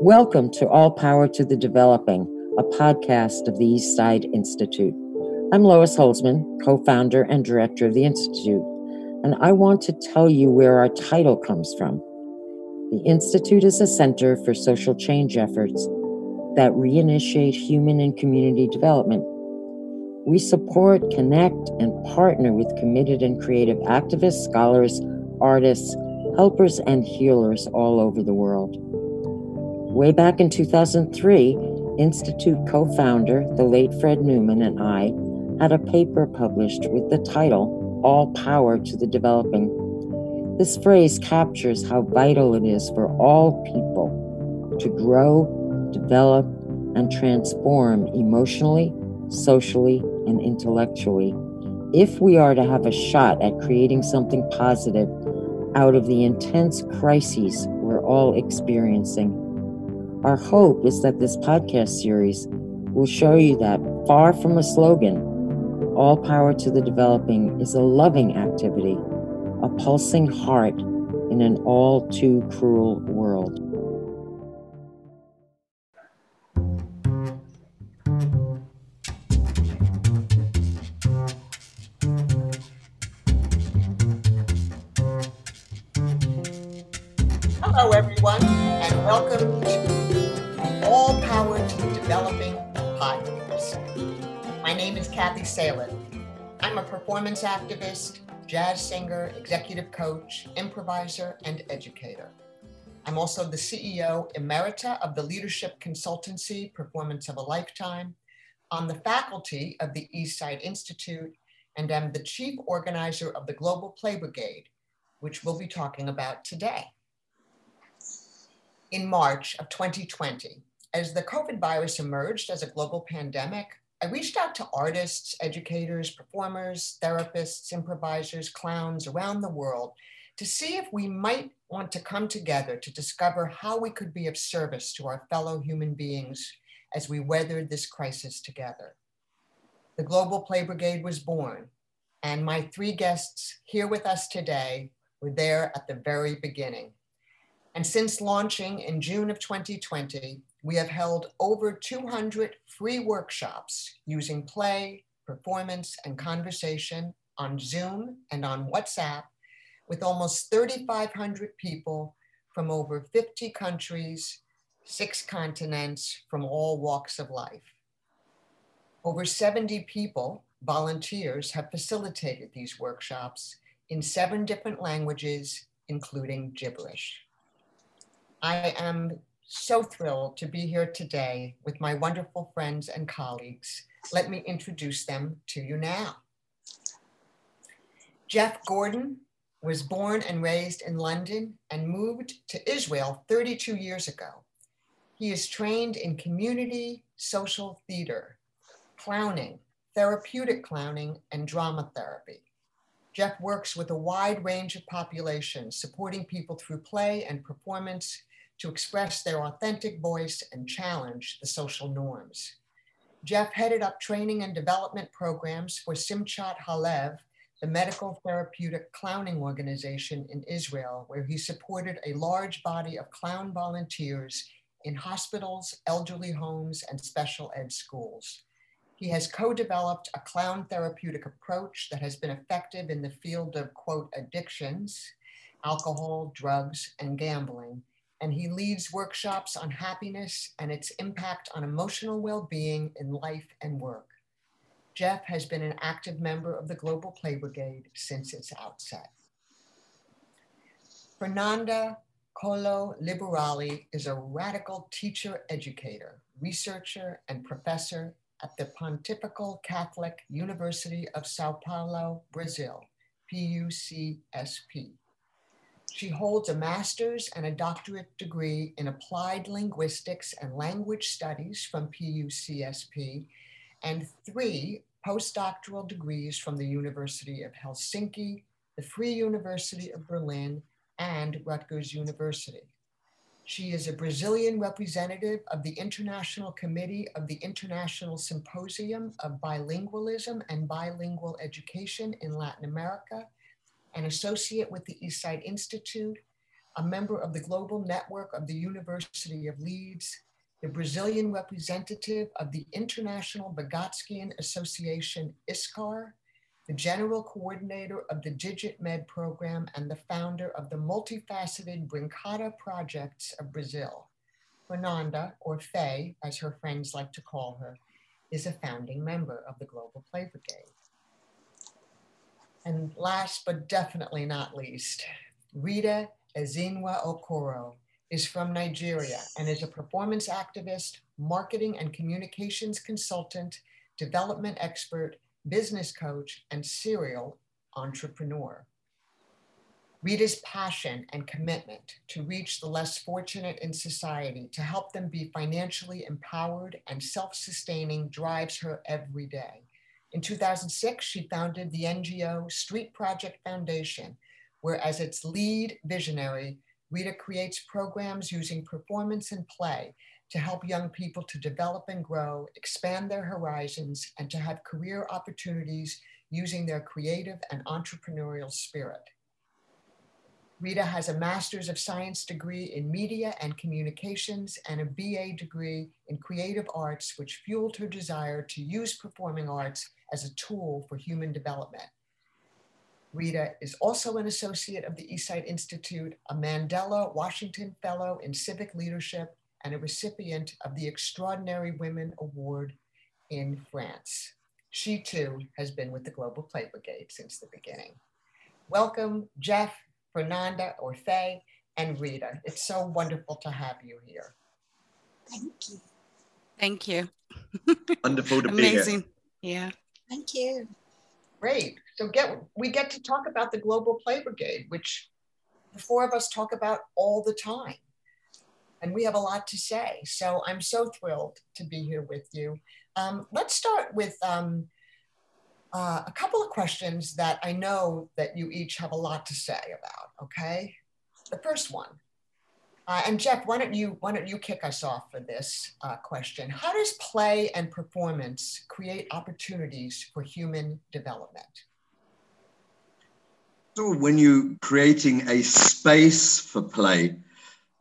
Welcome to All Power to the Developing, a podcast of the East Side Institute. I'm Lois Holzman, co founder and director of the Institute, and I want to tell you where our title comes from. The Institute is a center for social change efforts that reinitiate human and community development. We support, connect, and partner with committed and creative activists, scholars, artists, helpers, and healers all over the world. Way back in 2003, Institute co founder, the late Fred Newman, and I had a paper published with the title All Power to the Developing. This phrase captures how vital it is for all people to grow, develop, and transform emotionally, socially, and intellectually if we are to have a shot at creating something positive out of the intense crises we're all experiencing. Our hope is that this podcast series will show you that far from a slogan, all power to the developing is a loving activity, a pulsing heart in an all too cruel world. I'm a performance activist, jazz singer, executive coach, improviser, and educator. I'm also the CEO emerita of the leadership consultancy Performance of a Lifetime, on the faculty of the Eastside Institute, and am the chief organizer of the Global Play Brigade, which we'll be talking about today. In March of 2020, as the COVID virus emerged as a global pandemic, I reached out to artists, educators, performers, therapists, improvisers, clowns around the world to see if we might want to come together to discover how we could be of service to our fellow human beings as we weathered this crisis together. The Global Play Brigade was born, and my three guests here with us today were there at the very beginning. And since launching in June of 2020, we have held over 200 free workshops using play, performance, and conversation on Zoom and on WhatsApp with almost 3,500 people from over 50 countries, six continents, from all walks of life. Over 70 people, volunteers, have facilitated these workshops in seven different languages, including gibberish. I am so thrilled to be here today with my wonderful friends and colleagues. Let me introduce them to you now. Jeff Gordon was born and raised in London and moved to Israel 32 years ago. He is trained in community social theater, clowning, therapeutic clowning, and drama therapy. Jeff works with a wide range of populations, supporting people through play and performance to express their authentic voice and challenge the social norms. Jeff headed up training and development programs for Simchat Halev, the medical therapeutic clowning organization in Israel, where he supported a large body of clown volunteers in hospitals, elderly homes, and special ed schools. He has co-developed a clown therapeutic approach that has been effective in the field of, quote, addictions, alcohol, drugs, and gambling, and he leads workshops on happiness and its impact on emotional well being in life and work. Jeff has been an active member of the Global Play Brigade since its outset. Fernanda Coelho Liberali is a radical teacher educator, researcher, and professor at the Pontifical Catholic University of Sao Paulo, Brazil, PUCSP. She holds a master's and a doctorate degree in applied linguistics and language studies from PUCSP and three postdoctoral degrees from the University of Helsinki, the Free University of Berlin, and Rutgers University. She is a Brazilian representative of the International Committee of the International Symposium of Bilingualism and Bilingual Education in Latin America an associate with the East Side Institute, a member of the Global Network of the University of Leeds, the Brazilian representative of the International Vygotskian Association, ISCAR, the general coordinator of the Digit Med program, and the founder of the multifaceted Brincada projects of Brazil. Fernanda, or Faye, as her friends like to call her, is a founding member of the Global Play Brigade. And last but definitely not least, Rita Ezinwa Okoro is from Nigeria and is a performance activist, marketing and communications consultant, development expert, business coach, and serial entrepreneur. Rita's passion and commitment to reach the less fortunate in society to help them be financially empowered and self sustaining drives her every day. In 2006, she founded the NGO Street Project Foundation, where, as its lead visionary, Rita creates programs using performance and play to help young people to develop and grow, expand their horizons, and to have career opportunities using their creative and entrepreneurial spirit. Rita has a Master's of Science degree in Media and Communications and a BA degree in Creative Arts, which fueled her desire to use performing arts as a tool for human development. Rita is also an associate of the East Side Institute, a Mandela Washington Fellow in Civic Leadership, and a recipient of the Extraordinary Women Award in France. She too has been with the Global Play Brigade since the beginning. Welcome, Jeff, Fernanda, or Faye, and Rita. It's so wonderful to have you here. Thank you. Thank you. Wonderful to Amazing. be here. Yeah. Thank you. Great. So get we get to talk about the Global Play Brigade, which the four of us talk about all the time. And we have a lot to say. So I'm so thrilled to be here with you. Um, let's start with um, uh, a couple of questions that I know that you each have a lot to say about. Okay. The first one, uh, and Jeff, why don't you why don't you kick us off for this uh, question? How does play and performance create opportunities for human development? So when you're creating a space for play,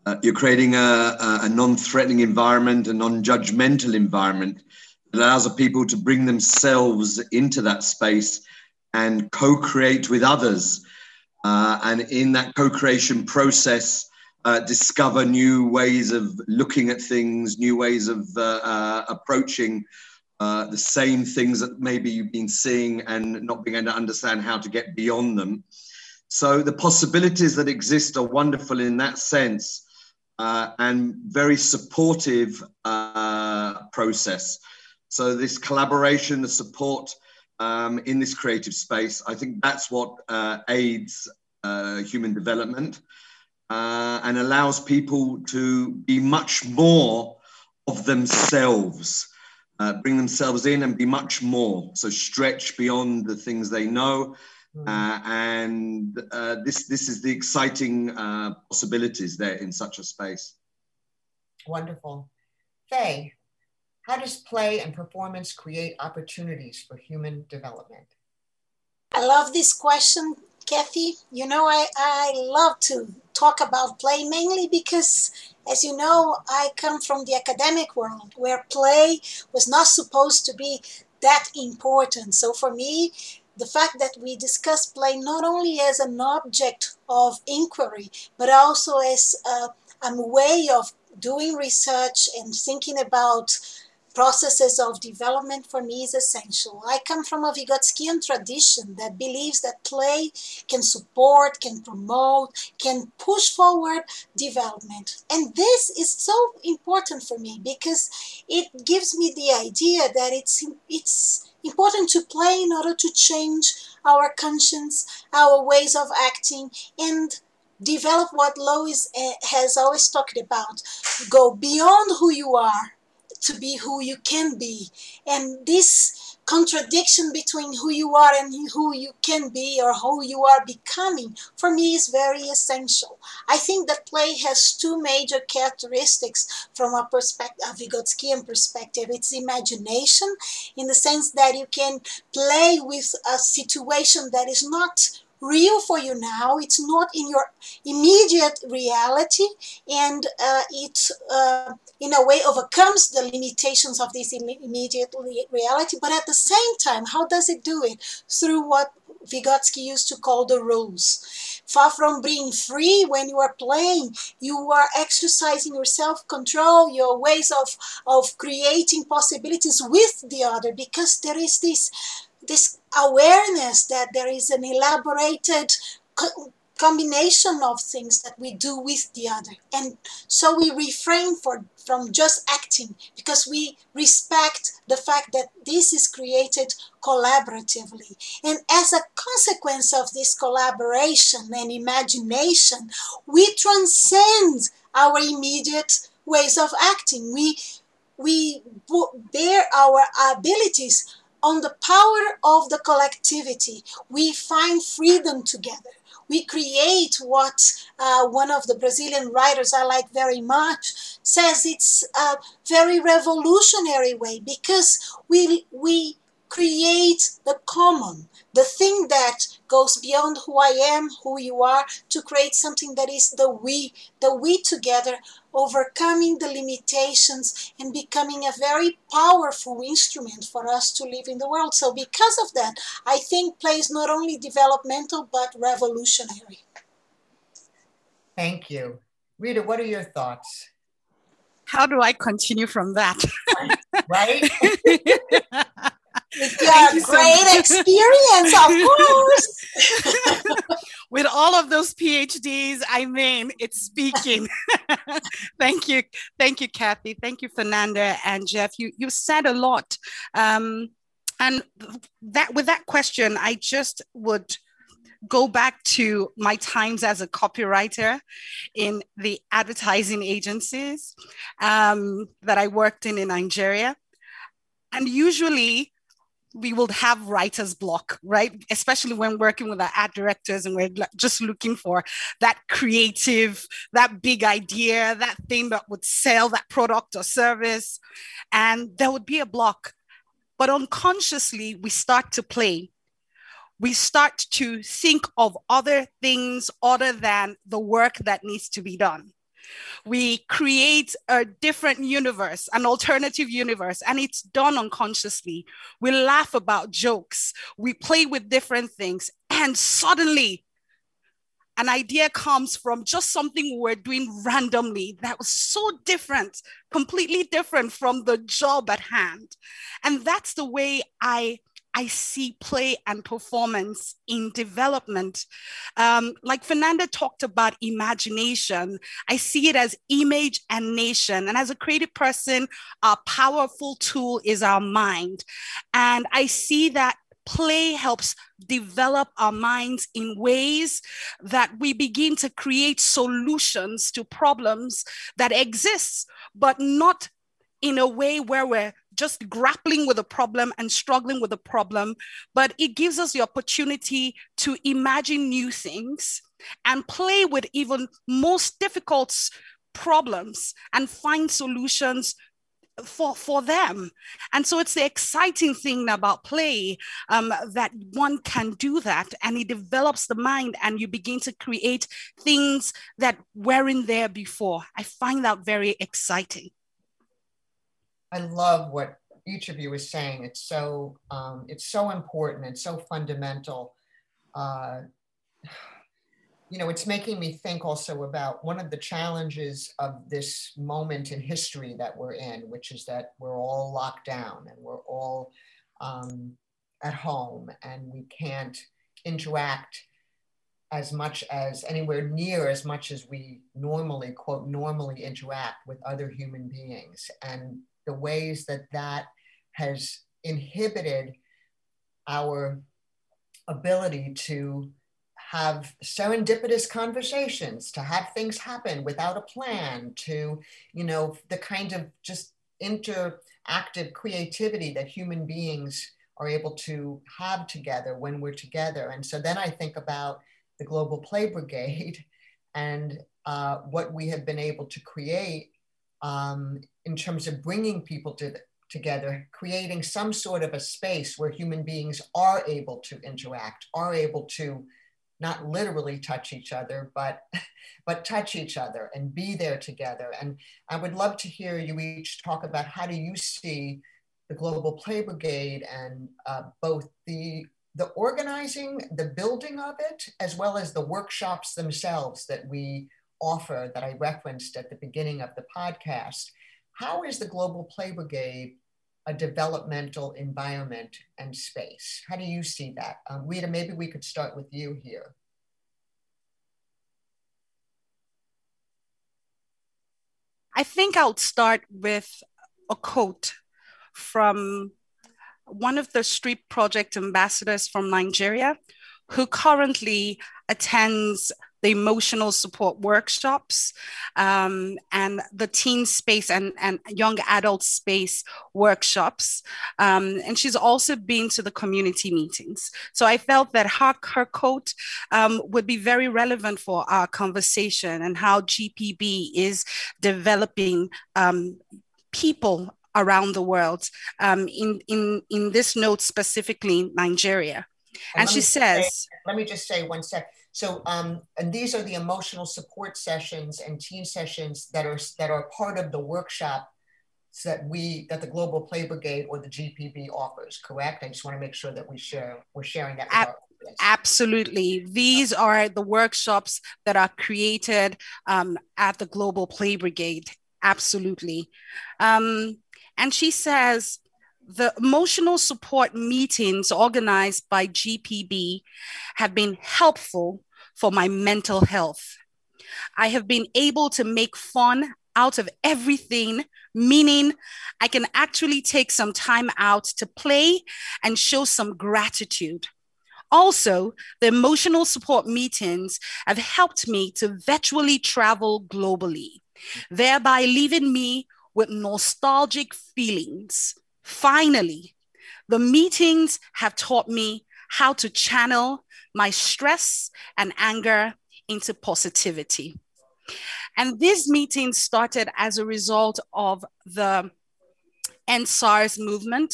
uh, you're creating a, a, a non-threatening environment, a non-judgmental environment that allows people to bring themselves into that space and co-create with others. Uh, and in that co-creation process, uh, discover new ways of looking at things, new ways of uh, uh, approaching uh, the same things that maybe you've been seeing and not being able to understand how to get beyond them. So the possibilities that exist are wonderful in that sense uh, and very supportive uh, process. So this collaboration, the support um, in this creative space, I think that's what aids human development uh, and allows people to be much more of themselves, uh, bring themselves in and be much more. So stretch beyond the things they know. Hmm. Uh, and uh, this, this is the exciting uh, possibilities there in such a space. Wonderful. Faye, how does play and performance create opportunities for human development? I love this question, Cathy. You know, I, I love to talk about play mainly because, as you know, I come from the academic world where play was not supposed to be that important. So for me, the fact that we discuss play not only as an object of inquiry, but also as a, a way of doing research and thinking about processes of development for me is essential. I come from a Vygotskian tradition that believes that play can support, can promote, can push forward development. And this is so important for me because it gives me the idea that it's it's important to play in order to change our conscience, our ways of acting, and develop what Lois eh, has always talked about. Go beyond who you are to be who you can be. And this contradiction between who you are and who you can be or who you are becoming for me is very essential. I think that play has two major characteristics from a perspective, a Vygotskian perspective. It's imagination in the sense that you can play with a situation that is not real for you now. It's not in your immediate reality, and uh, it, uh, in a way, overcomes the limitations of this immediate reality. But at the same time, how does it do it? Through what Vygotsky used to call the rules. Far from being free when you are playing, you are exercising your self control, your ways of, of creating possibilities with the other, because there is this this awareness that there is an elaborated co- combination of things that we do with the other. And so we refrain for, from just acting because we respect the fact that this is created collaboratively. And as a consequence of this collaboration and imagination we transcend our immediate ways of acting. We we bear our abilities on the power of the collectivity. We find freedom together. We create what uh, one of the Brazilian writers I like very much says it's a very revolutionary way because we, we create the common, the thing that goes beyond who I am, who you are, to create something that is the we, the we together, overcoming the limitations and becoming a very powerful instrument for us to live in the world. So, because of that, I think play is not only developmental but revolutionary. Thank you. Rita, what are your thoughts? How do I continue from that? right? Your great so experience, of course. With all of those PhDs, I mean, it's speaking. Thank you. Thank you, Cathy. Thank you, Fernanda and Jeff. You, you said a lot. Um, and that with that question, I just would go back to my times as a copywriter in the advertising agencies um, that I worked in in Nigeria. And usually we will have writer's block, right? Especially when working with our ad directors and we're just looking for that creative, that big idea, that thing that would sell that product or service. And there would be a block. But unconsciously, we start to play. We start to think of other things other than the work that needs to be done we create a different universe, an alternative universe, and it's done unconsciously. We laugh about jokes, we play with different things, and suddenly an idea comes from just something we're doing randomly that was so different, completely different from the job at hand. And that's the way I I see play and performance in development. Um, like Fernanda talked about imagination, I see it as image and nation. And as a creative person, our powerful tool is our mind. And I see that play helps develop our minds in ways that we begin to create solutions to problems that exist, but not in a way where we're just grappling with a problem and struggling with a problem, but it gives us the opportunity to imagine new things and play with even most difficult problems and find solutions for for them. And so it's the exciting thing about play um, that one can do that and it develops the mind and you begin to create things that weren't there before. I find that very exciting I love what each of you is saying. It's so um, it's so important. It's so fundamental. Uh, you know, it's making me think also about one of the challenges of this moment in history that we're in, which is that we're all locked down and we're all um, at home and we can't interact as much as anywhere near as much as we normally quote normally interact with other human beings and the ways that that has inhibited our ability to have serendipitous conversations, to have things happen without a plan, to, you know, the kind of just interactive creativity that human beings are able to have together when we're together. And so then I think about the Global Play Brigade and uh, what we have been able to create um, in terms of bringing people to the, together, creating some sort of a space where human beings are able to interact, are able to not literally touch each other, but but touch each other and be there together. And I would love to hear you each talk about how do you see the Global Play Brigade and uh, both the the organizing, the building of it, as well as the workshops themselves that we offer that I referenced at the beginning of the podcast. How is the Global Play Brigade a developmental environment and space? How do you see that? Um, Rita, maybe we could start with you here. I think I'll start with a quote from one of the street project ambassadors from Nigeria who currently attends the emotional support workshops um, and the teen space and, and young adult space workshops. Um, and she's also been to the community meetings. So I felt that her, her quote um, would be very relevant for our conversation and how GPB is developing um, people around the world um, in, in, in this note specifically Nigeria. And, and she says, say, let me just say one sec. So, um, and these are the emotional support sessions and team sessions that are that are part of the workshop that we that the Global Play Brigade or the GPB offers. Correct? I just want to make sure that we share we're sharing that. Ab- absolutely, these are the workshops that are created um, at the Global Play Brigade. Absolutely, um, and she says the emotional support meetings organized by GPB have been helpful for my mental health. I have been able to make fun out of everything, meaning I can actually take some time out to play and show some gratitude. Also, the emotional support meetings have helped me to virtually travel globally, thereby leaving me with nostalgic feelings. Finally, the meetings have taught me how to channel my stress and anger into positivity. And this meeting started as a result of the EndSARS movement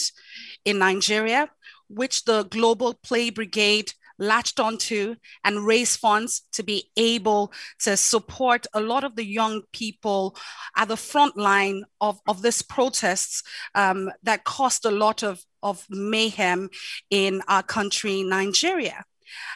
in Nigeria, which the Global Play Brigade latched onto and raise funds to be able to support a lot of the young people at the front line of, of this protests um, that caused a lot of, of mayhem in our country, Nigeria.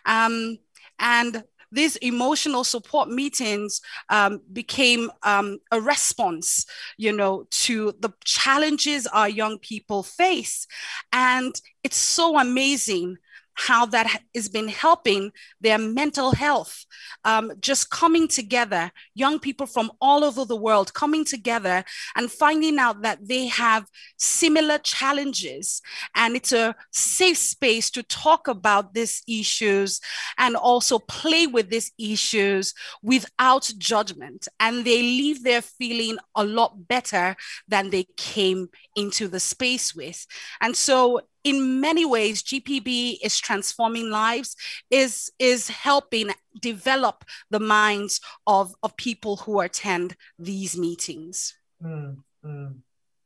Um, and these emotional support meetings um, became um, a response you know to the challenges our young people face and it's so amazing how that has been helping their mental health. Um, just coming together, young people from all over the world coming together and finding out that they have similar challenges. And it's a safe space to talk about these issues and also play with these issues without judgment. And they leave there feeling a lot better than they came into the space with. And so in many ways gpb is transforming lives is is helping develop the minds of of people who attend these meetings. Mm, mm.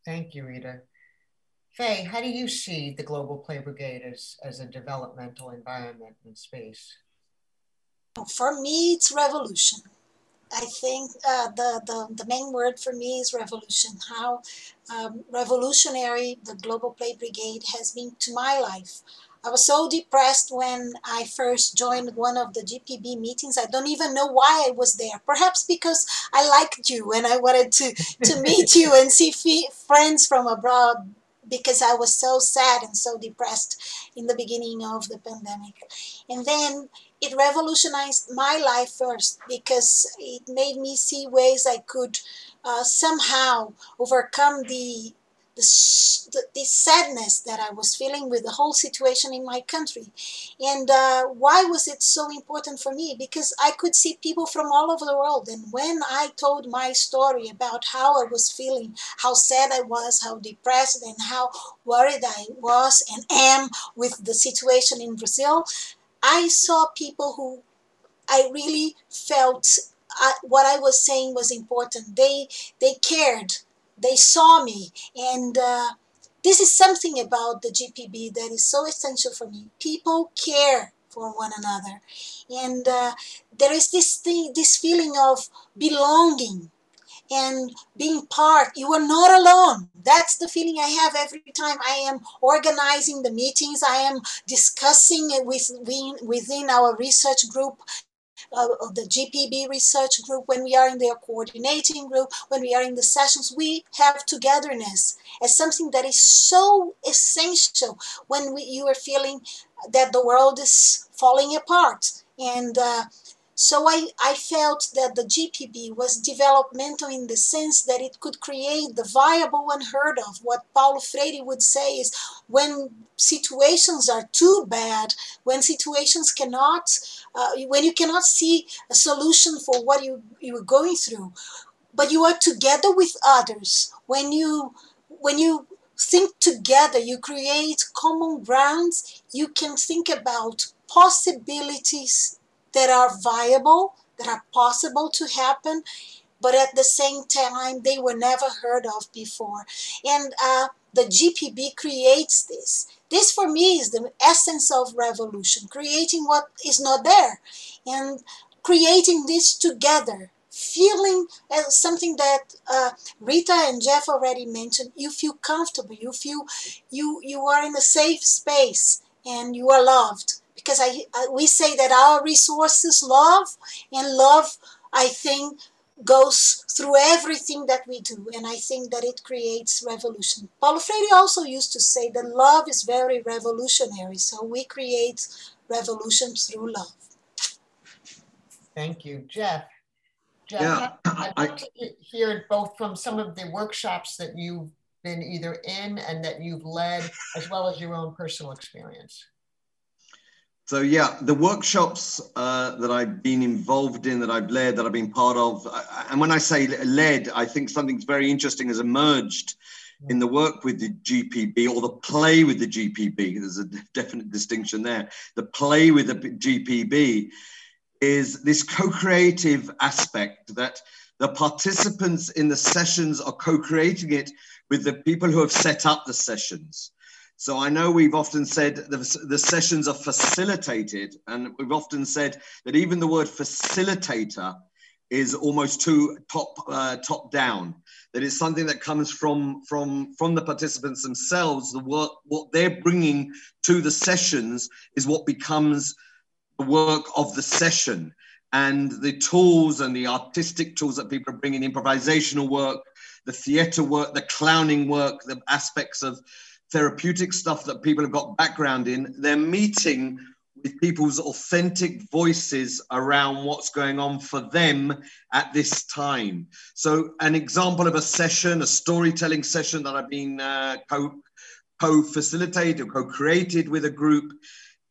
thank you rita. Faye how do you see the global play brigade as as a developmental environment and space? For me it's revolution I think uh, the, the, the main word for me is revolution. How um, revolutionary the Global Play Brigade has been to my life. I was so depressed when I first joined one of the GPB meetings. I don't even know why I was there. Perhaps because I liked you and I wanted to, to meet you and see friends from abroad because I was so sad and so depressed in the beginning of the pandemic. And then it revolutionized my life first because it made me see ways I could uh, somehow overcome the the, the, sadness that I was feeling with the whole situation in my country. And uh, why was it so important for me? Because I could see people from all over the world. And when I told my story about how I was feeling, how sad I was, how depressed, and how worried I was and am with the situation in Brazil, I saw people who I really felt uh, what I was saying was important. They they cared. They saw me, and uh, this is something about the GPB that is so essential for me. People care for one another. And uh, there is this thing, this feeling of belonging and being part. You are not alone. That's the feeling I have every time I am organizing the meetings. I am discussing it with, within our research group uh, the GPB research group, when we are in their coordinating group, when we are in the sessions, we have togetherness as something that is so essential when we, you are feeling that the world is falling apart. And uh, so I, I felt that the GPB was developmental in the sense that it could create the viable unheard of. What Paulo Freire would say is when situations are too bad, when situations cannot, uh, when you cannot see a solution for what you, you are going through, but you are together with others, when you, when you think together, you create common grounds, you can think about possibilities that are viable, that are possible to happen, but at the same time, they were never heard of before. And uh, the GPB creates this. This, for me, is the essence of revolution creating what is not there and creating this together. Feeling as something that uh, Rita and Jeff already mentioned, you feel comfortable, you feel you you are in a safe space and you are loved because I, I, we say that our resources love and love I think goes through everything that we do and I think that it creates revolution. Paulo Freire also used to say that love is very revolutionary so we create revolution through love. Thank you. Jeff, Jeff yeah, I'd like to hear both from some of the workshops that you've been either in and that you've led as well as your own personal experience. So yeah, the workshops uh, that I've been involved in, that I've led, that I've been part of, uh, and when I say led, I think something's very interesting has emerged in the work with the GPB or the play with the GPB. There's a definite distinction there. The play with the GPB is this co-creative aspect that the participants in the sessions are co-creating it with the people who have set up the sessions. So I know we've often said the, the sessions are facilitated, and we've often said that even the word facilitator is almost too top uh, top down. That is something that comes from from from the participants themselves. The work what they're bringing to the sessions is what becomes the work of the session, and the tools and the artistic tools that people are bringing, improvisational work, the theatre work, the clowning work, the aspects of therapeutic stuff that people have got background in. They're meeting with people's authentic voices around what's going on for them at this time. So, an example of a session, a storytelling session that I've been uh, co co facilitated or co created with a group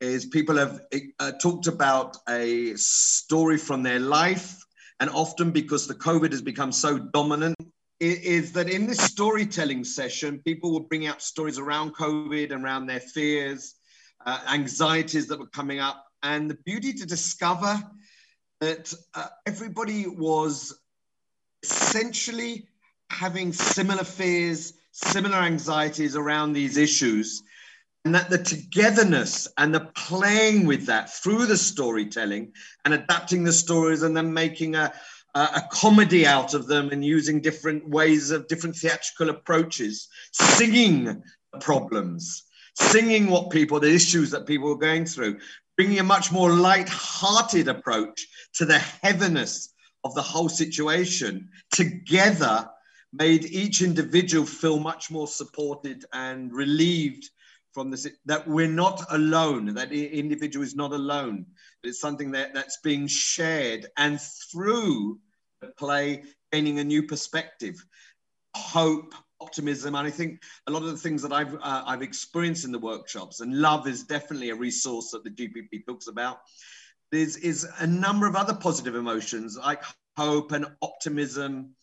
is people have uh, talked about a story from their life. And often because the COVID has become so dominant, is that in this storytelling session, people will bring out stories around COVID, around their fears, uh, anxieties that were coming up, and the beauty to discover that uh, everybody was essentially having similar fears, similar anxieties around these issues, and that the togetherness and the playing with that through the storytelling and adapting the stories and then making a, a comedy out of them and using different ways of different theatrical approaches, singing problems, singing what people, the issues that people were going through, bringing a much more light-hearted approach to the heaviness of the whole situation together made each individual feel much more supported and relieved from this that we're not alone that individual is not alone it's something that, that's being shared and through the play gaining a new perspective hope optimism and i think a lot of the things that i've uh, i've experienced in the workshops and love is definitely a resource that the gpb talks about there's is a number of other positive emotions like hope and optimism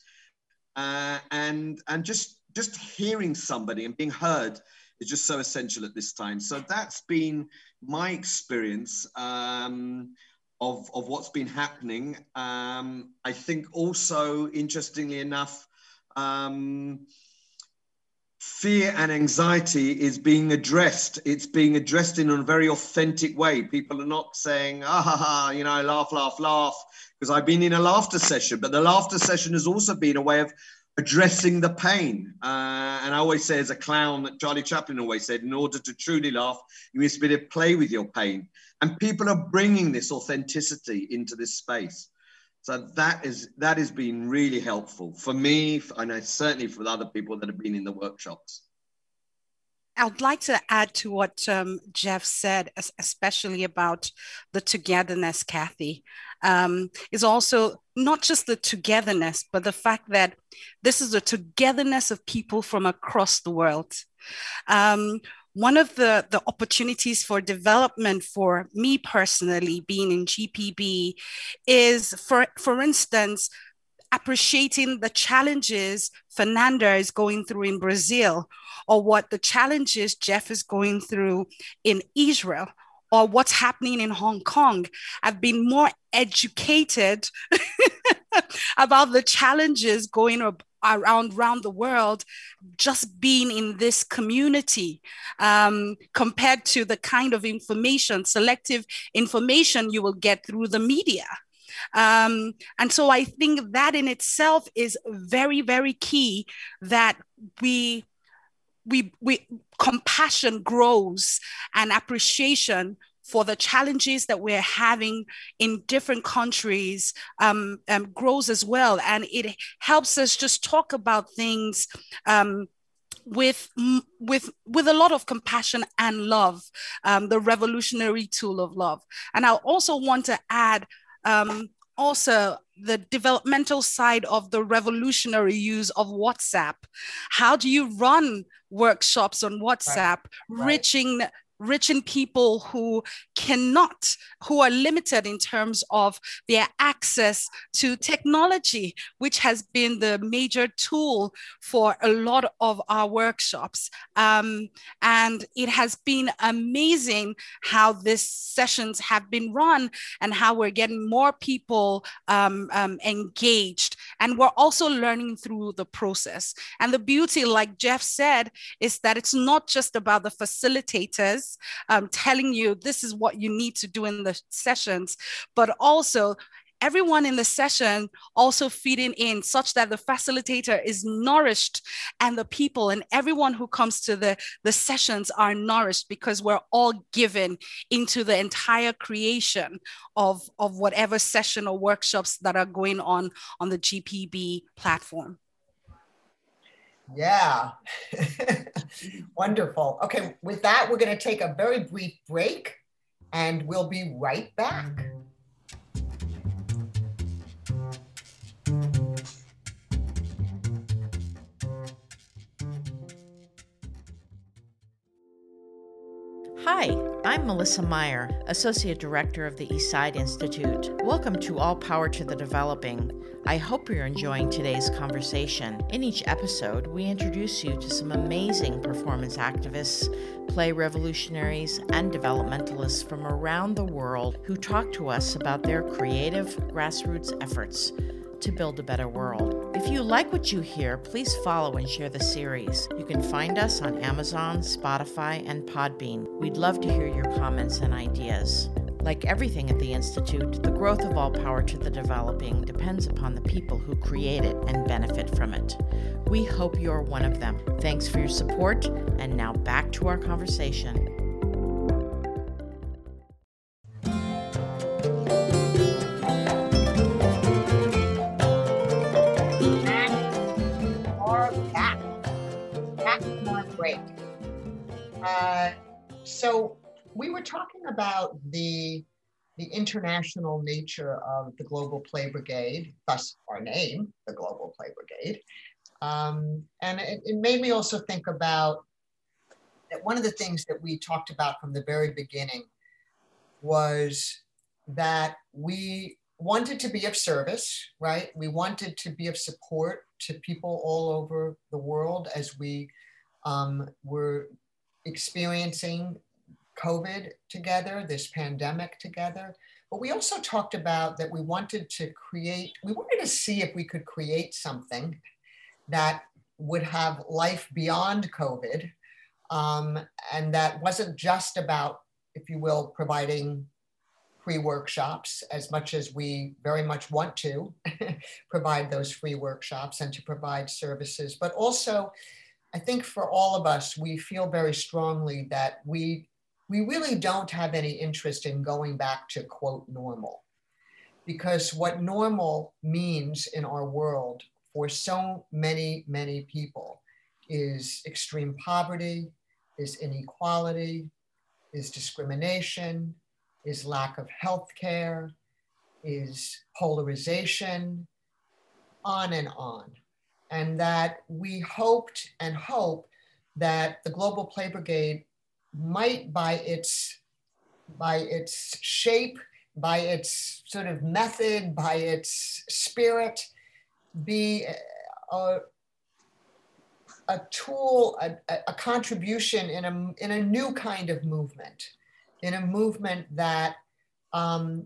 uh, and and just just hearing somebody and being heard is just so essential at this time. So that's been my experience um, of, of what's been happening. Um, I think also, interestingly enough, um, fear and anxiety is being addressed. It's being addressed in a very authentic way. People are not saying, ah, ha, ha, you know, laugh, laugh, laugh, because I've been in a laughter session, but the laughter session has also been a way of addressing the pain. Uh, and I always say, as a clown, that Charlie Chaplin always said, in order to truly laugh, you must be able to play with your pain. And people are bringing this authenticity into this space. So that is that has been really helpful for me, and certainly for other people that have been in the workshops. I'd like to add to what um, Jeff said, especially about the togetherness, Cathy. Um, is also not just the togetherness, but the fact that this is a togetherness of people from across the world. Um, one of the, the opportunities for development for me personally being in GPB is, for, for instance, appreciating the challenges Fernanda is going through in Brazil, or what the challenges Jeff is going through in Israel, or what's happening in Hong Kong. I've been more educated about the challenges going around around the world just being in this community um, compared to the kind of information selective information you will get through the media um, and so i think that in itself is very very key that we we we compassion grows and appreciation for the challenges that we're having in different countries um, um, grows as well. And it helps us just talk about things. Um, with with with a lot of compassion and love um, the revolutionary tool of love and i also want to add um, also the developmental side of the revolutionary use of WhatsApp. How do you run workshops on WhatsApp, right. reaching rich in people who cannot, who are limited in terms of their access to technology, which has been the major tool for a lot of our workshops. Um, and it has been amazing how these sessions have been run and how we're getting more people um, um, engaged. And we're also learning through the process. And the beauty, like Jeff said, is that it's not just about the facilitators um, telling you this is what you need to do in the sessions, but also everyone in the session also feeding in such that the facilitator is nourished and the people and everyone who comes to the, the sessions are nourished because we're all given into the entire creation of, of whatever session or workshops that are going on on the GPB platform. Yeah. Wonderful. Okay, with that, we're going to take a very brief break and we'll be right back. I'm Melissa Meyer, Associate Director of the East Side Institute. Welcome to All Power to the Developing. I hope you're enjoying today's conversation. In each episode, we introduce you to some amazing performance activists, play revolutionaries, and developmentalists from around the world who talk to us about their creative grassroots efforts to build a better world. If you like what you hear, please follow and share the series. You can find us on Amazon, Spotify, and Podbean. We'd love to hear your comments and ideas. Like everything at the Institute, the growth of all power to the developing depends upon the people who create it and benefit from it. We hope you're one of them. Thanks for your support, and now back to our conversation. So we were talking about the the international nature of the Global Play Brigade, thus our name, the Global Play Brigade. Um, and it, it, made me also think about that one of the things that we talked about from the very beginning was that we wanted to be of service, right? We wanted to be of support to people all over the world as we um, were experiencing COVID together, this pandemic together. But we also talked about that we wanted to create, we wanted to see if we could create something that would have life beyond COVID, um, and that wasn't just about, if you will, providing free workshops as much as we very much want to provide those free workshops and to provide services, but also I think for all of us, we feel very strongly that we we really don't have any interest in going back to quote normal. Because what normal means in our world for so many, many people is extreme poverty, is inequality, is discrimination, is lack of health care, is polarization, on and on. And that we hoped and hope that the Global Play Brigade might by its by its shape, by its sort of method, by its spirit, be a, a tool, a, a contribution in a, in a new kind of movement, in a movement that um,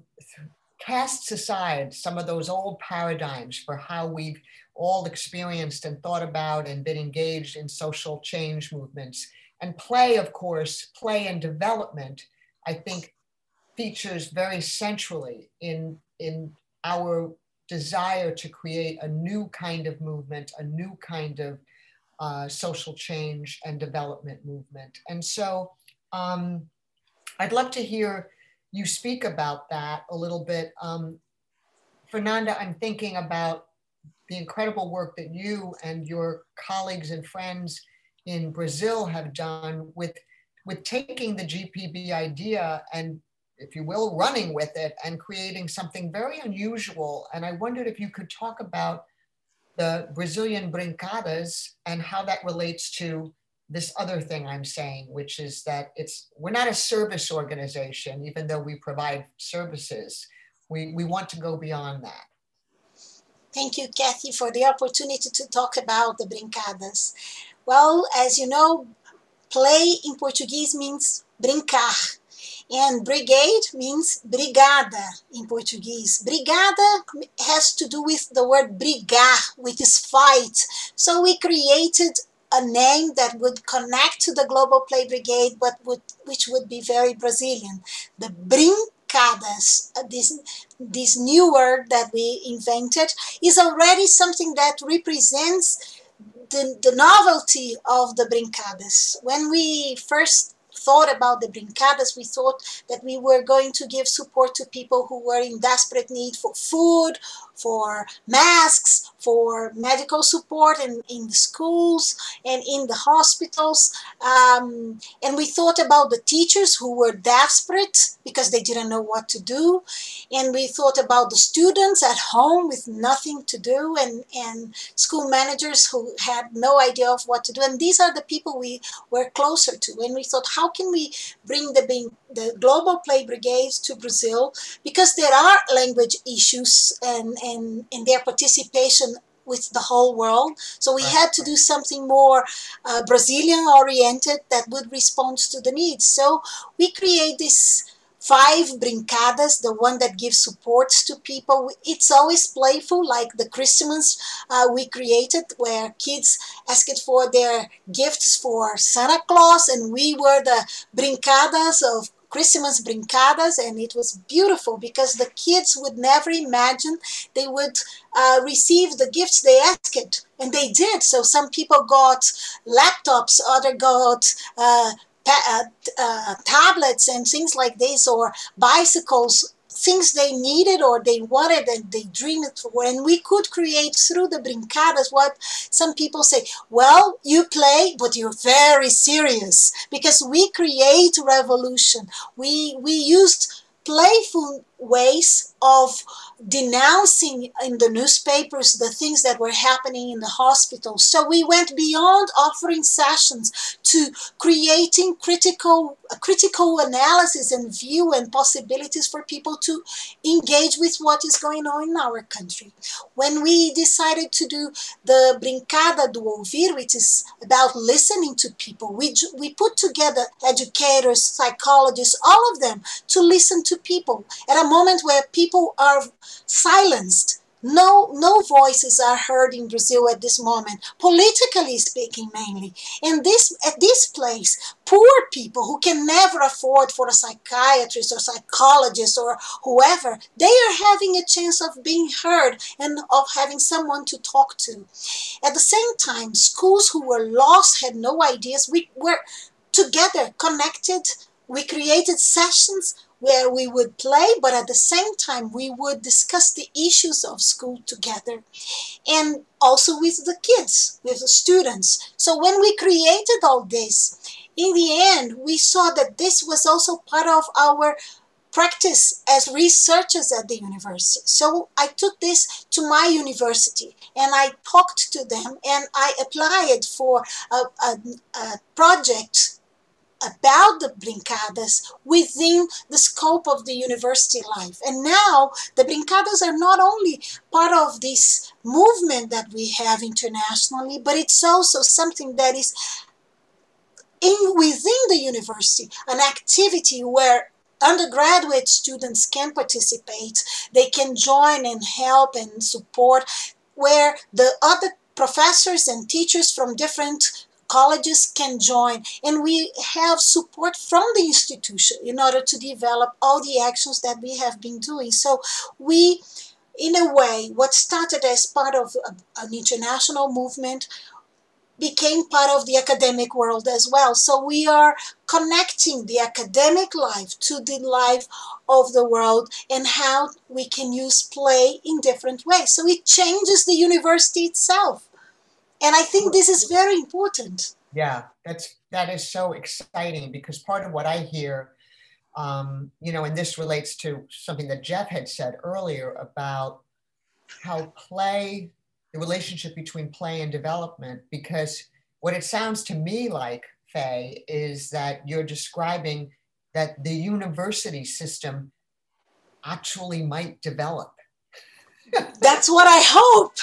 casts aside some of those old paradigms for how we've all experienced and thought about and been engaged in social change movements and play, of course, play and development, I think features very centrally in, in our desire to create a new kind of movement, a new kind of uh, social change and development movement. And so um, I'd love to hear you speak about that a little bit. Um, Fernanda, I'm thinking about the incredible work that you and your colleagues and friends in Brazil have done with, with taking the GPB idea and, if you will, running with it and creating something very unusual. And I wondered if you could talk about the Brazilian brincadas and how that relates to this other thing I'm saying, which is that it's we're not a service organization, even though we provide services. We, we want to go beyond that. Thank you, Cathy, for the opportunity to talk about the brincadas. Well, as you know, play in Portuguese means brincar. And brigade means brigada in Portuguese. Brigada has to do with the word brigar, which is fight. So we created a name that would connect to the Global Play Brigade, but would, which would be very Brazilian. The brincadas, uh, this, this new word that we invented, is already something that represents the, the novelty of the brincadas. When we first thought about the brincadas, we thought that we were going to give support to people who were in desperate need for food, for masks, for medical support in, in the schools and in the hospitals. Um, and we thought about the teachers who were desperate because they didn't know what to do. And we thought about the students at home with nothing to do and, and school managers who had no idea of what to do. And these are the people we were closer to. And we thought, how can we bring the, the global play brigades to Brazil? Because there are language issues and, and, and their participation with the whole world. So we had to do something more uh, Brazilian oriented that would respond to the needs. So we create this five brincadas, the one that gives supports to people. It's always playful, like the Christmas uh, we created, where kids asked for their gifts for Santa Claus, and we were the brincadas of Christmas brincadas, and it was beautiful because the kids would never imagine they would uh, receive the gifts they asked, and they did. So some people got laptops, other got uh, uh, uh, tablets and things like this, or bicycles things they needed or they wanted and they dreamed for. And we could create through the brincadas what some people say, well, you play, but you're very serious because we create revolution. We, we used playful ways of denouncing in the newspapers the things that were happening in the hospitals. So we went beyond offering sessions to creating critical critical analysis and view and possibilities for people to engage with what is going on in our country. When we decided to do the Brincada do Ouvir, which is about listening to people, we, we put together educators, psychologists, all of them to listen to people at a moment where people are silenced. No no voices are heard in brazil at this moment politically speaking mainly. And this at this place poor people who can never afford for a psychiatrist or psychologist or whoever they are having a chance of being heard and of having someone to talk to. At the same time schools who were lost had no ideas. We were together connected. We created sessions where we would play, but at the same time, we would discuss the issues of school together and also with the kids, with the students. So when we created all this, in the end, we saw that this was also part of our practice as researchers at the university. So I took this to my university and I talked to them and I applied for a, a, a project about the brincadas within the scope of the university life. And now the brincadas are not only part of this movement that we have internationally, but it's also something that is in within the university, an activity where undergraduate students can participate, they can join and help and support, where the other professors and teachers from different colleges can join and we have support from the institution in order to develop all the actions that we have been doing. So we in a way what started as part of a, an international movement became part of the academic world as well. So we are connecting the academic life to the life of the world and how we can use play in different ways. So it changes the university itself and I think this is very important. Yeah, that's that is so exciting because part of what I hear, um, you know, and this relates to something that Jeff had said earlier about how play, the relationship between play and development, because what it sounds to me like, Faye, is that you're describing that the university system actually might develop that's what I hope.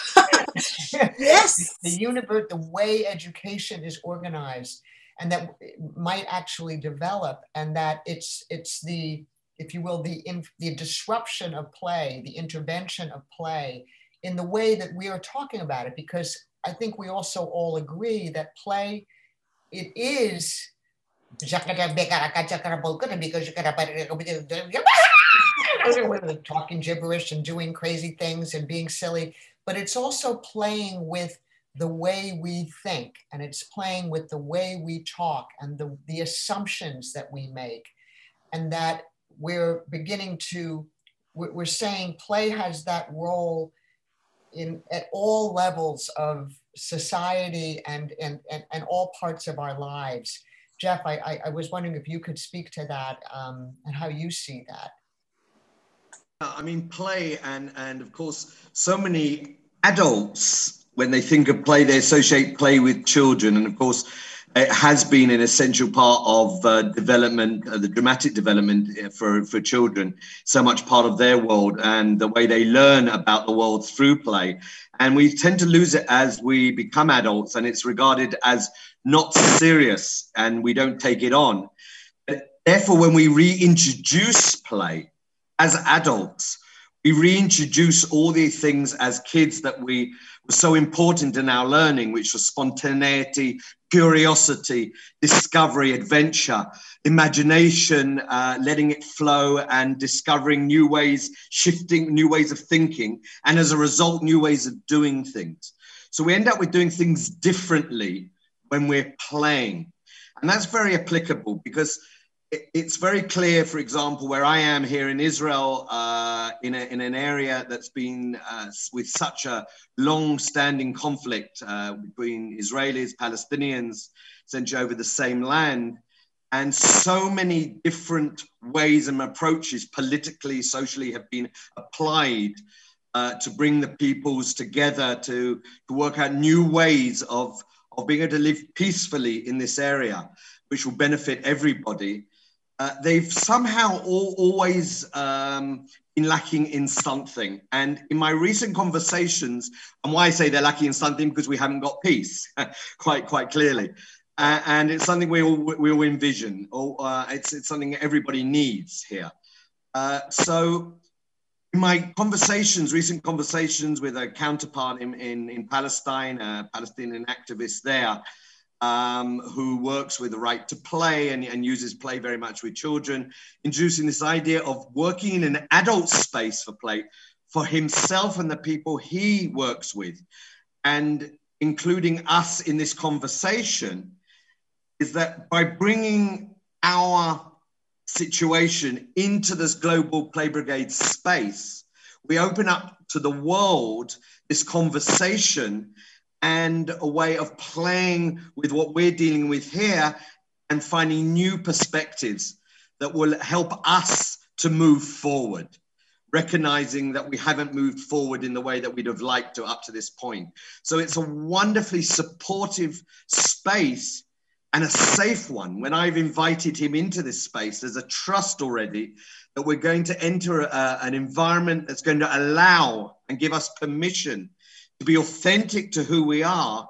yes. The universe, the way education is organized, and that might actually develop, and that it's it's the if you will the in, the disruption of play, the intervention of play, in the way that we are talking about it, because I think we also all agree that play, it is talking gibberish and doing crazy things and being silly, but it's also playing with the way we think and it's playing with the way we talk and the, the assumptions that we make. And that we're beginning to, we're saying play has that role in at all levels of society and, and, and, and all parts of our lives. Jeff, I, I, I was wondering if you could speak to that um, and how you see that. I mean, play and and of course, so many adults when they think of play, they associate play with children, and of course, it has been an essential part of uh, development, uh, the dramatic development uh, for for children. So much part of their world and the way they learn about the world through play, and we tend to lose it as we become adults, and it's regarded as not serious, and we don't take it on. Therefore, when we reintroduce play as adults, we reintroduce all these things as kids that we were so important in our learning, which was spontaneity, curiosity, discovery, adventure, imagination, uh, letting it flow and discovering new ways, shifting new ways of thinking, and as a result, new ways of doing things. So we end up with doing things differently when we're playing. And that's very applicable because it's very clear, for example, where I am here in Israel, uh, in, a, in an area that's been uh, with such a long standing conflict uh, between Israelis, Palestinians, essentially over the same land, and so many different ways and approaches, politically, socially, have been applied. Uh, to bring the peoples together to, to work out new ways of, of being able to live peacefully in this area, which will benefit everybody uh, they've somehow all, always um, been lacking in something. And in my recent conversations, and why I say they're lacking in something because we haven't got peace, quite quite clearly. Uh, and it's something we all we all envision, or uh, it's it's something everybody needs here. Uh, so in my conversations, recent conversations with a counterpart in, in, in Palestine, a Palestinian activist there, um, who works with the right to play and, and uses play very much with children, introducing this idea of working in an adult space for play for himself and the people he works with, and including us in this conversation, is that by bringing our situation into this global play brigade space, we open up to the world this conversation and a way of playing with what we're dealing with here and finding new perspectives that will help us to move forward, recognizing that we haven't moved forward in the way that we'd have liked to up to this point. So it's a wonderfully supportive space and a safe one when I've invited him into this space. There's a trust already that we're going to enter a, an environment that's going to allow and give us permission to be authentic to who we are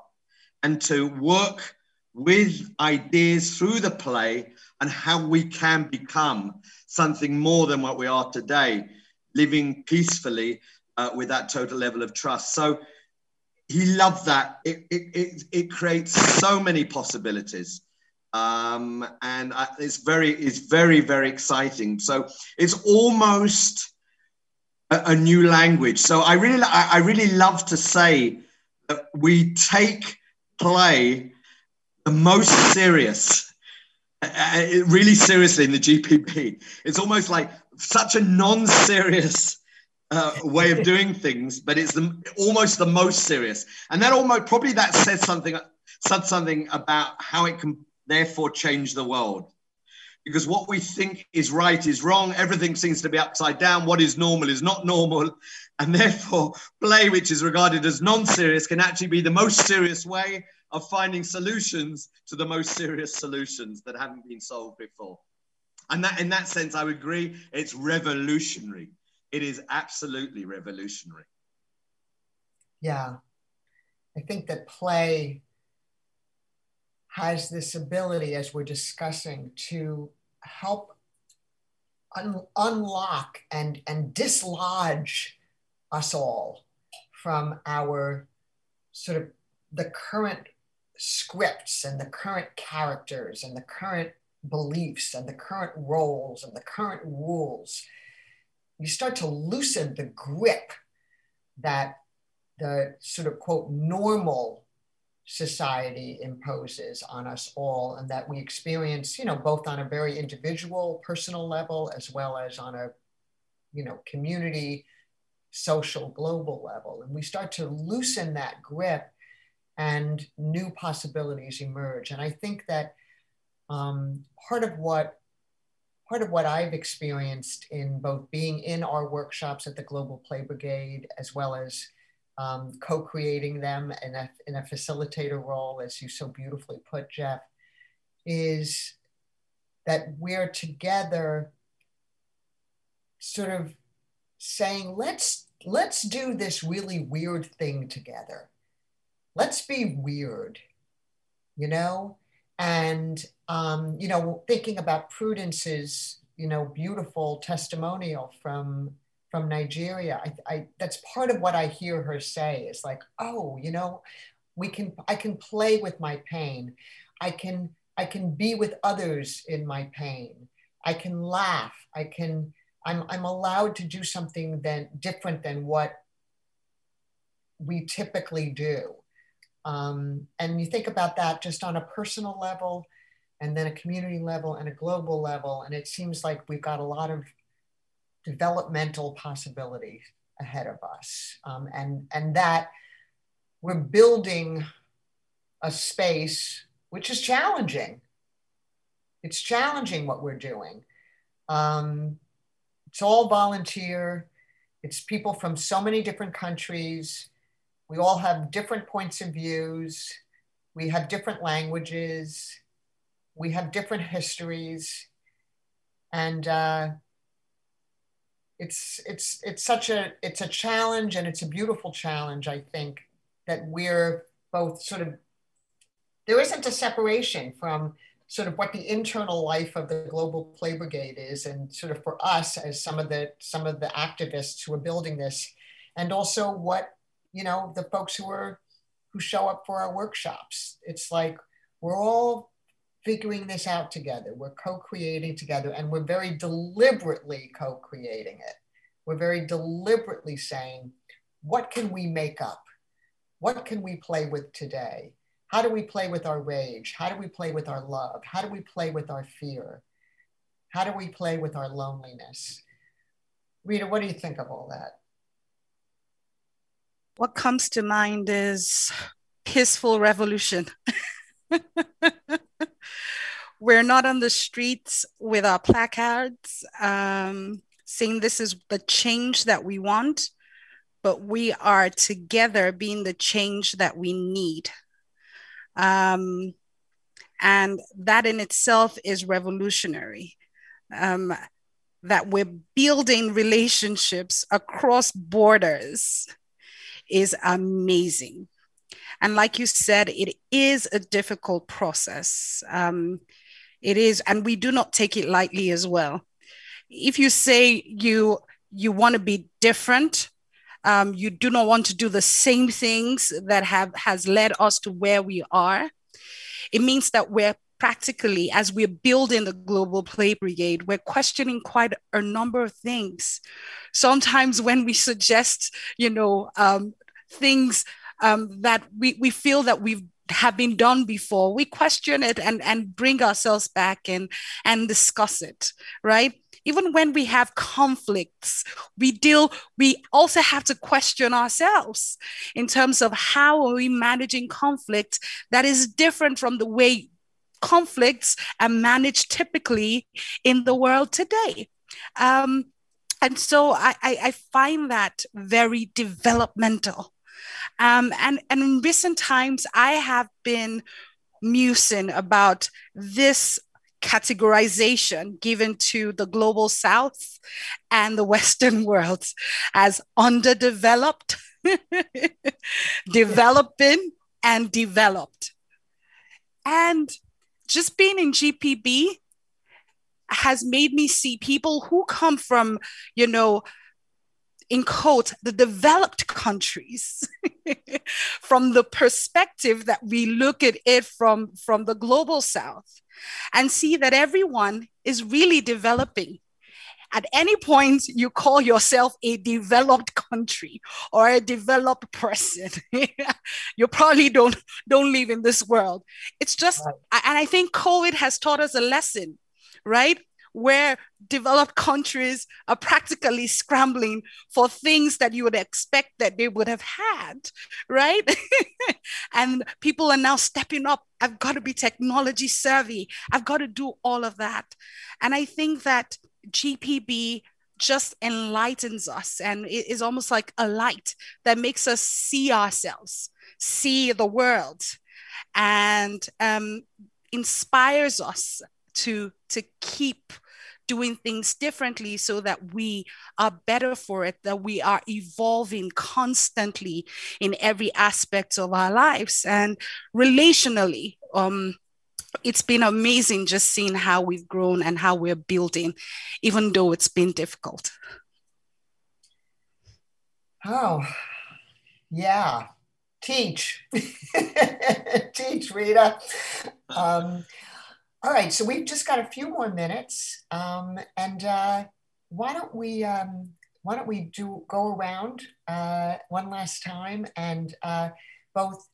and to work with ideas through the play and how we can become something more than what we are today, living peacefully uh, with that total level of trust. So he loved that. It, it, it, it creates so many possibilities. Um, and I, it's very, it's very, very exciting. So it's almost a, a new language. So I really, I, I really love to say that we take play the most serious, uh, uh really seriously in the GPB. It's almost like such a non-serious uh, way of doing things, but it's the, almost the most serious. And that almost probably that says something said something about how it can therefore change the world because what we think is right is wrong. Everything seems to be upside down. What is normal is not normal. And therefore, play, which is regarded as non serious, can actually be the most serious way of finding solutions to the most serious solutions that haven't been solved before. And that, in that sense, I would agree, it's revolutionary. It is absolutely revolutionary. Yeah. I think that play has this ability, as we're discussing, to help un- unlock and, and dislodge us all from our sort of the current scripts and the current characters and the current beliefs and the current roles and the current rules. You start to loosen the grip that the sort of quote normal society imposes on us all and that we experience you know both on a very individual personal level as well as on a you know community social global level. And we start to loosen that grip and new possibilities emerge. And i think that um, part of what part of what i've experienced in both being in our workshops at the global play brigade as well as um, co-creating them in a, in a facilitator role, as you so beautifully put, Jeff, is that we're together sort of saying, let's let's do this really weird thing together. Let's be weird, you know? And um, you know, thinking about Prudence's, you know, beautiful testimonial from from Nigeria. I, I, that's part of what I hear her say is like, oh, you know, we can, I can play with my pain. I can, I can be with others in my pain. I can laugh. I can, I'm, I'm allowed to do something then different than what we typically do. Um, and you think about that just on a personal level and then a community level and a global level. And it seems like we've got a lot of developmental possibilities ahead of us. Um, and, and that we're building a space which is challenging. It's challenging what we're doing. Um, it's all volunteer. It's people from so many different countries. We all have different points of views. We have different languages. We have different histories. And uh, it's it's it's such a it's a challenge and it's a beautiful challenge i think that we're both sort of there isn't a separation from sort of what the internal life of the global play brigade is and sort of for us as some of the some of the activists who are building this and also what you know the folks who are who show up for our workshops. It's like we're all figuring this out together we're co-creating together and we're very deliberately co-creating it we're very deliberately saying what can we make up what can we play with today how do we play with our rage? How do we play with our love? How do we play with our fear? How do we play with our loneliness? Rita, what do you think of all that? What comes to mind is peaceful revolution. We're not on the streets with our placards um, saying this is the change that we want, but we are together being the change that we need. Um, and that in itself is revolutionary. Um, that we're building relationships across borders is amazing. And like you said, it is a difficult process. Um, it is, and we do not take it lightly as well. If you say you you want to be different, um, you do not want to do the same things that have has led us to where we are. It means that we're practically, as we're building the global play brigade, we're questioning quite a number of things. Sometimes when we suggest, you know, um, things um, that we, we feel that we've have been done before we question it and and bring ourselves back and and discuss it right even when we have conflicts, we deal, we also have to question ourselves in terms of how are we managing conflict that is different from the way conflicts are managed typically in the world today. Um, and so I, I, I, find that very developmental. Um, and, and in recent times, I have been musing about this categorization given to the global south and the western world as underdeveloped developing and developed. And just being in gpb has made me see people who come from you know in quote the developed countries from the perspective that we look at it from from the global south and see that everyone is really developing. At any point, you call yourself a developed country or a developed person. you probably don't don't live in this world. It's just, right. and I think COVID has taught us a lesson, right? Where developed countries are practically scrambling for things that you would expect that they would have had, right? and people are now stepping up. I've got to be technology savvy. I've got to do all of that. And I think that GPB just enlightens us and it is almost like a light that makes us see ourselves, see the world, and um, inspires us to to keep doing things differently so that we are better for it, that we are evolving constantly in every aspect of our lives and relationally. Um, it's been amazing just seeing how we've grown and how we're building, even though it's been difficult. Oh, yeah. Teach. Teach, Rita. Um, all right, so we've just got a few more minutes, um, and uh, why don't we um, why don't we do go around uh, one last time and uh, both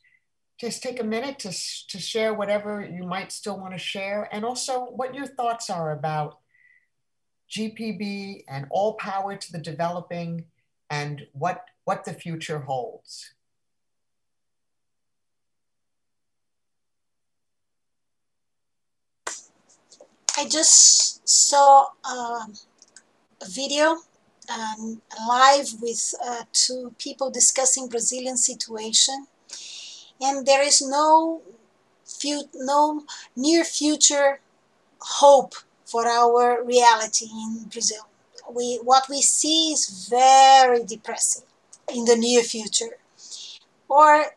just take a minute to to share whatever you might still want to share, and also what your thoughts are about GPB and all power to the developing, and what what the future holds. I just saw a video um, live with uh, two people discussing Brazilian situation, and there is no no near future hope for our reality in Brazil. We what we see is very depressing in the near future, or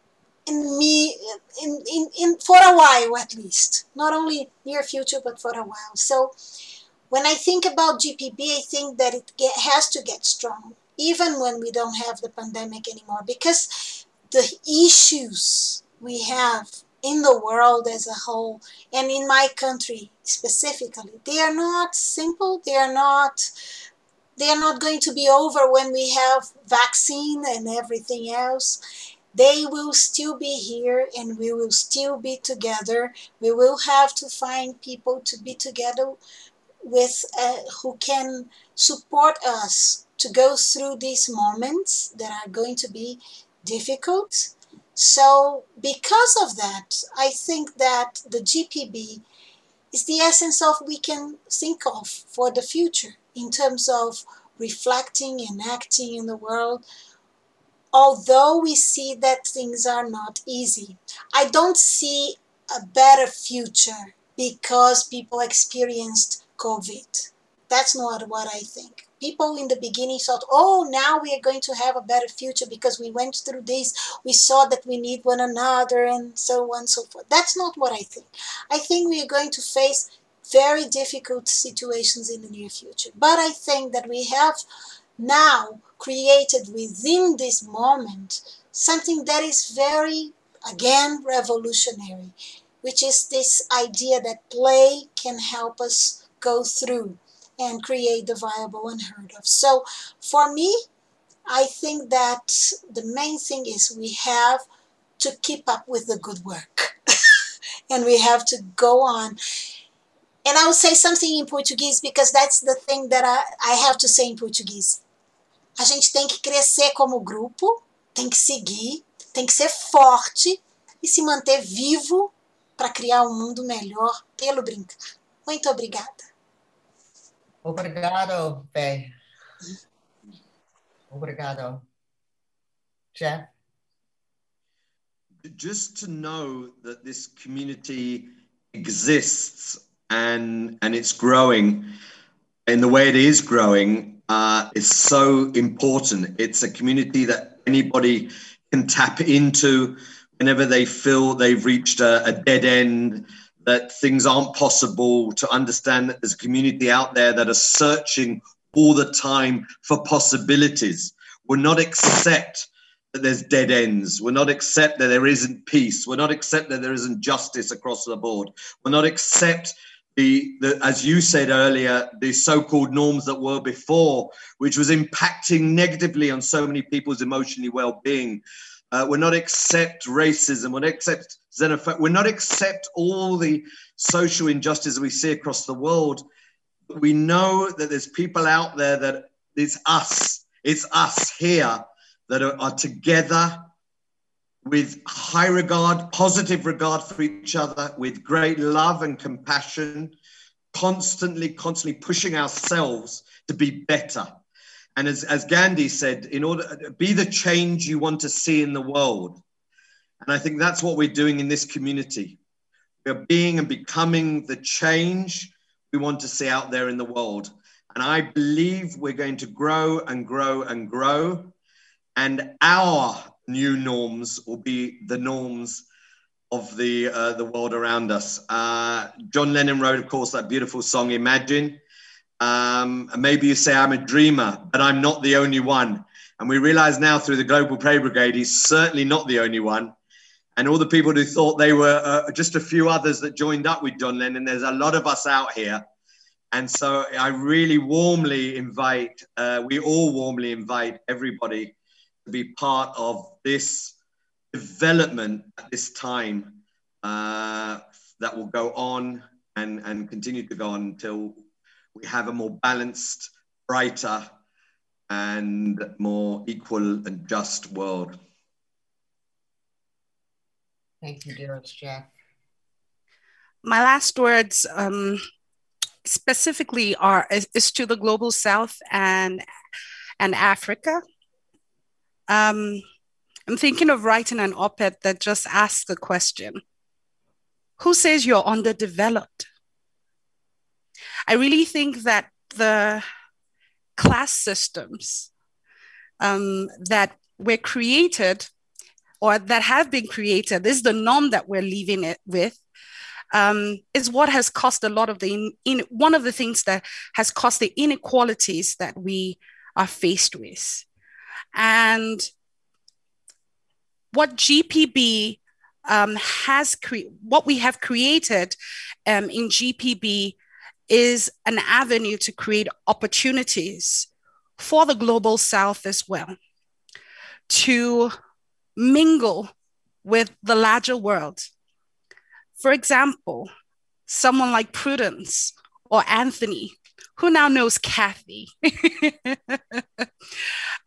in me in, in, in for a while at least. Not only near future but for a while. So when i think about gpb i think that it get, has to get strong even when we don't have the pandemic anymore because the issues we have in the world as a whole and in my country specifically they are not simple they are not they are not going to be over when we have vaccine and everything else they will still be here and we will still be together. We will have to find people to be together with uh, who can support us to go through these moments that are going to be difficult. So because of that i think that the gpb is the essence of we can think of for the future in terms of reflecting and acting in the world although we see that things are not easy. I don't see a better future because people experienced COVID. That's not what I think. People in the beginning thought, oh, now we are going to have a better future because we went through this, we saw that we need one another, and so on and so forth. That's not what I think. I think we are going to face very difficult situations in the near future. But I think that we have now created within this moment something that is very, again, revolutionary, which is this idea that play can help us go through and create the viable unheard of. So for me, I think that the main thing is we have to keep up with the good work. and we have to go on. And I will say something in Portuguese because that's the thing that I, I have to say in Portuguese. A gente tem que crescer como grupo, tem que seguir, tem que ser forte e se manter vivo para criar um mundo melhor pelo brincar. Muito obrigada. Obrigado, Bé. Obrigado. Jeff? Just to know that this community exists and and it's growing in the way it is growing uh, is so important. It's a community that anybody can tap into whenever they feel they've reached a, a dead end, that things aren't possible, to understand that there's a community out there that are searching all the time for possibilities. We're not accept that there's dead ends. We're not accept that there isn't peace. We're not accept that there isn't justice across the board. We're not accept the, the, as you said earlier, the so-called norms that were before, which was impacting negatively on so many people's emotionally well-being. Uh, we're not accept racism. We're not accept xenophobia. We're not accept all the social injustice we see across the world. We know that there's people out there that it's us. It's us here that are, are together with high regard, positive regard for each other, with great love and compassion, constantly, constantly pushing ourselves to be better. And as, as Gandhi said, in order be the change you want to see in the world. And I think that's what we're doing in this community. We're being and becoming the change we want to see out there in the world. And I believe we're going to grow and grow and grow. And our new norms will be the norms of the uh, the world around us. Uh, John Lennon wrote, of course, that beautiful song "Imagine." Um, maybe you say I'm a dreamer, but I'm not the only one. And we realize now through the Global Play Brigade, he's certainly not the only one. And all the people who thought they were uh, just a few others that joined up with John Lennon, there's a lot of us out here. And so I really warmly invite, uh, we all warmly invite everybody be part of this development at this time uh, that will go on and, and continue to go on until we have a more balanced, brighter, and more equal and just world. Thank you, dearest Jeff. My last words um, specifically are is, is to the global south and and Africa. Um, I'm thinking of writing an op ed that just asks the question Who says you're underdeveloped? I really think that the class systems um, that were created or that have been created, this is the norm that we're living it with, um, is what has caused a lot of the in, in, one of the things that has caused the inequalities that we are faced with. And what GPB um, has cre- what we have created um, in GPB is an avenue to create opportunities for the global south as well to mingle with the larger world. For example, someone like Prudence or Anthony, who now knows Cathy,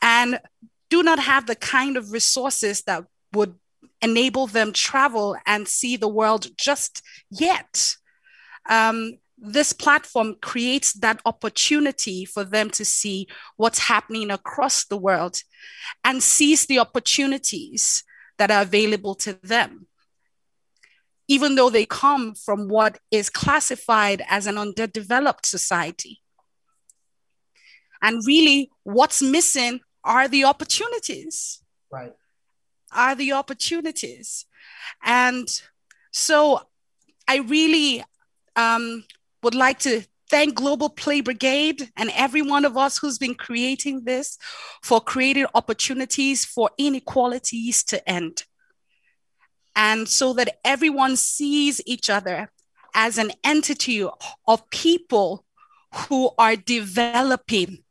and do not have the kind of resources that would enable them travel and see the world just yet. Um, this platform creates that opportunity for them to see what's happening across the world and seize the opportunities that are available to them. Even though they come from what is classified as an underdeveloped society. And really, what's missing are the opportunities. Right. Are the opportunities. And so I really um, would like to thank Global Play Brigade and every one of us who's been creating this for creating opportunities for inequalities to end. And so that everyone sees each other as an entity of people who are developing.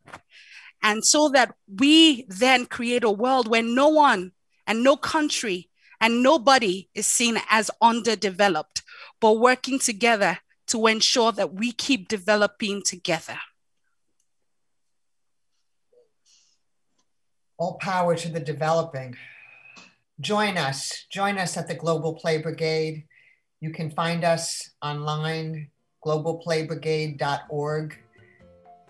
And so that we then create a world where no one and no country and nobody is seen as underdeveloped, but working together to ensure that we keep developing together. All power to the developing. Join us. Join us at the Global Play Brigade. You can find us online, globalplaybrigade.org.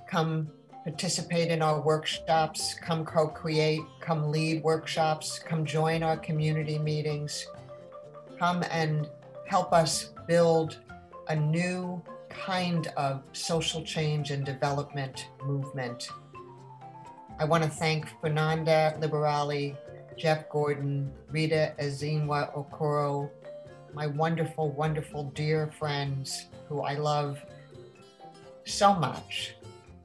Come participate in our workshops, come co create, come lead workshops, come join our community meetings, come and help us build a new kind of social change and development movement. I want to thank Fernanda Liberali, Jeff Gordon, Rita Ezinwa Okoro, my wonderful, wonderful dear friends who I love so much.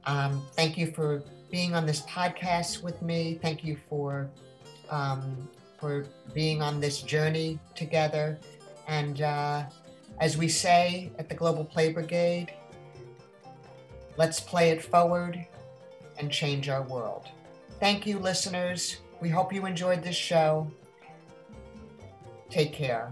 Um, thank you for being on this podcast with me. Thank you for um, for being on this journey together. And uh, as we say at the Global Play Brigade, let's play it forward and change our world. Thank you, listeners. We hope you enjoyed this show. Take care.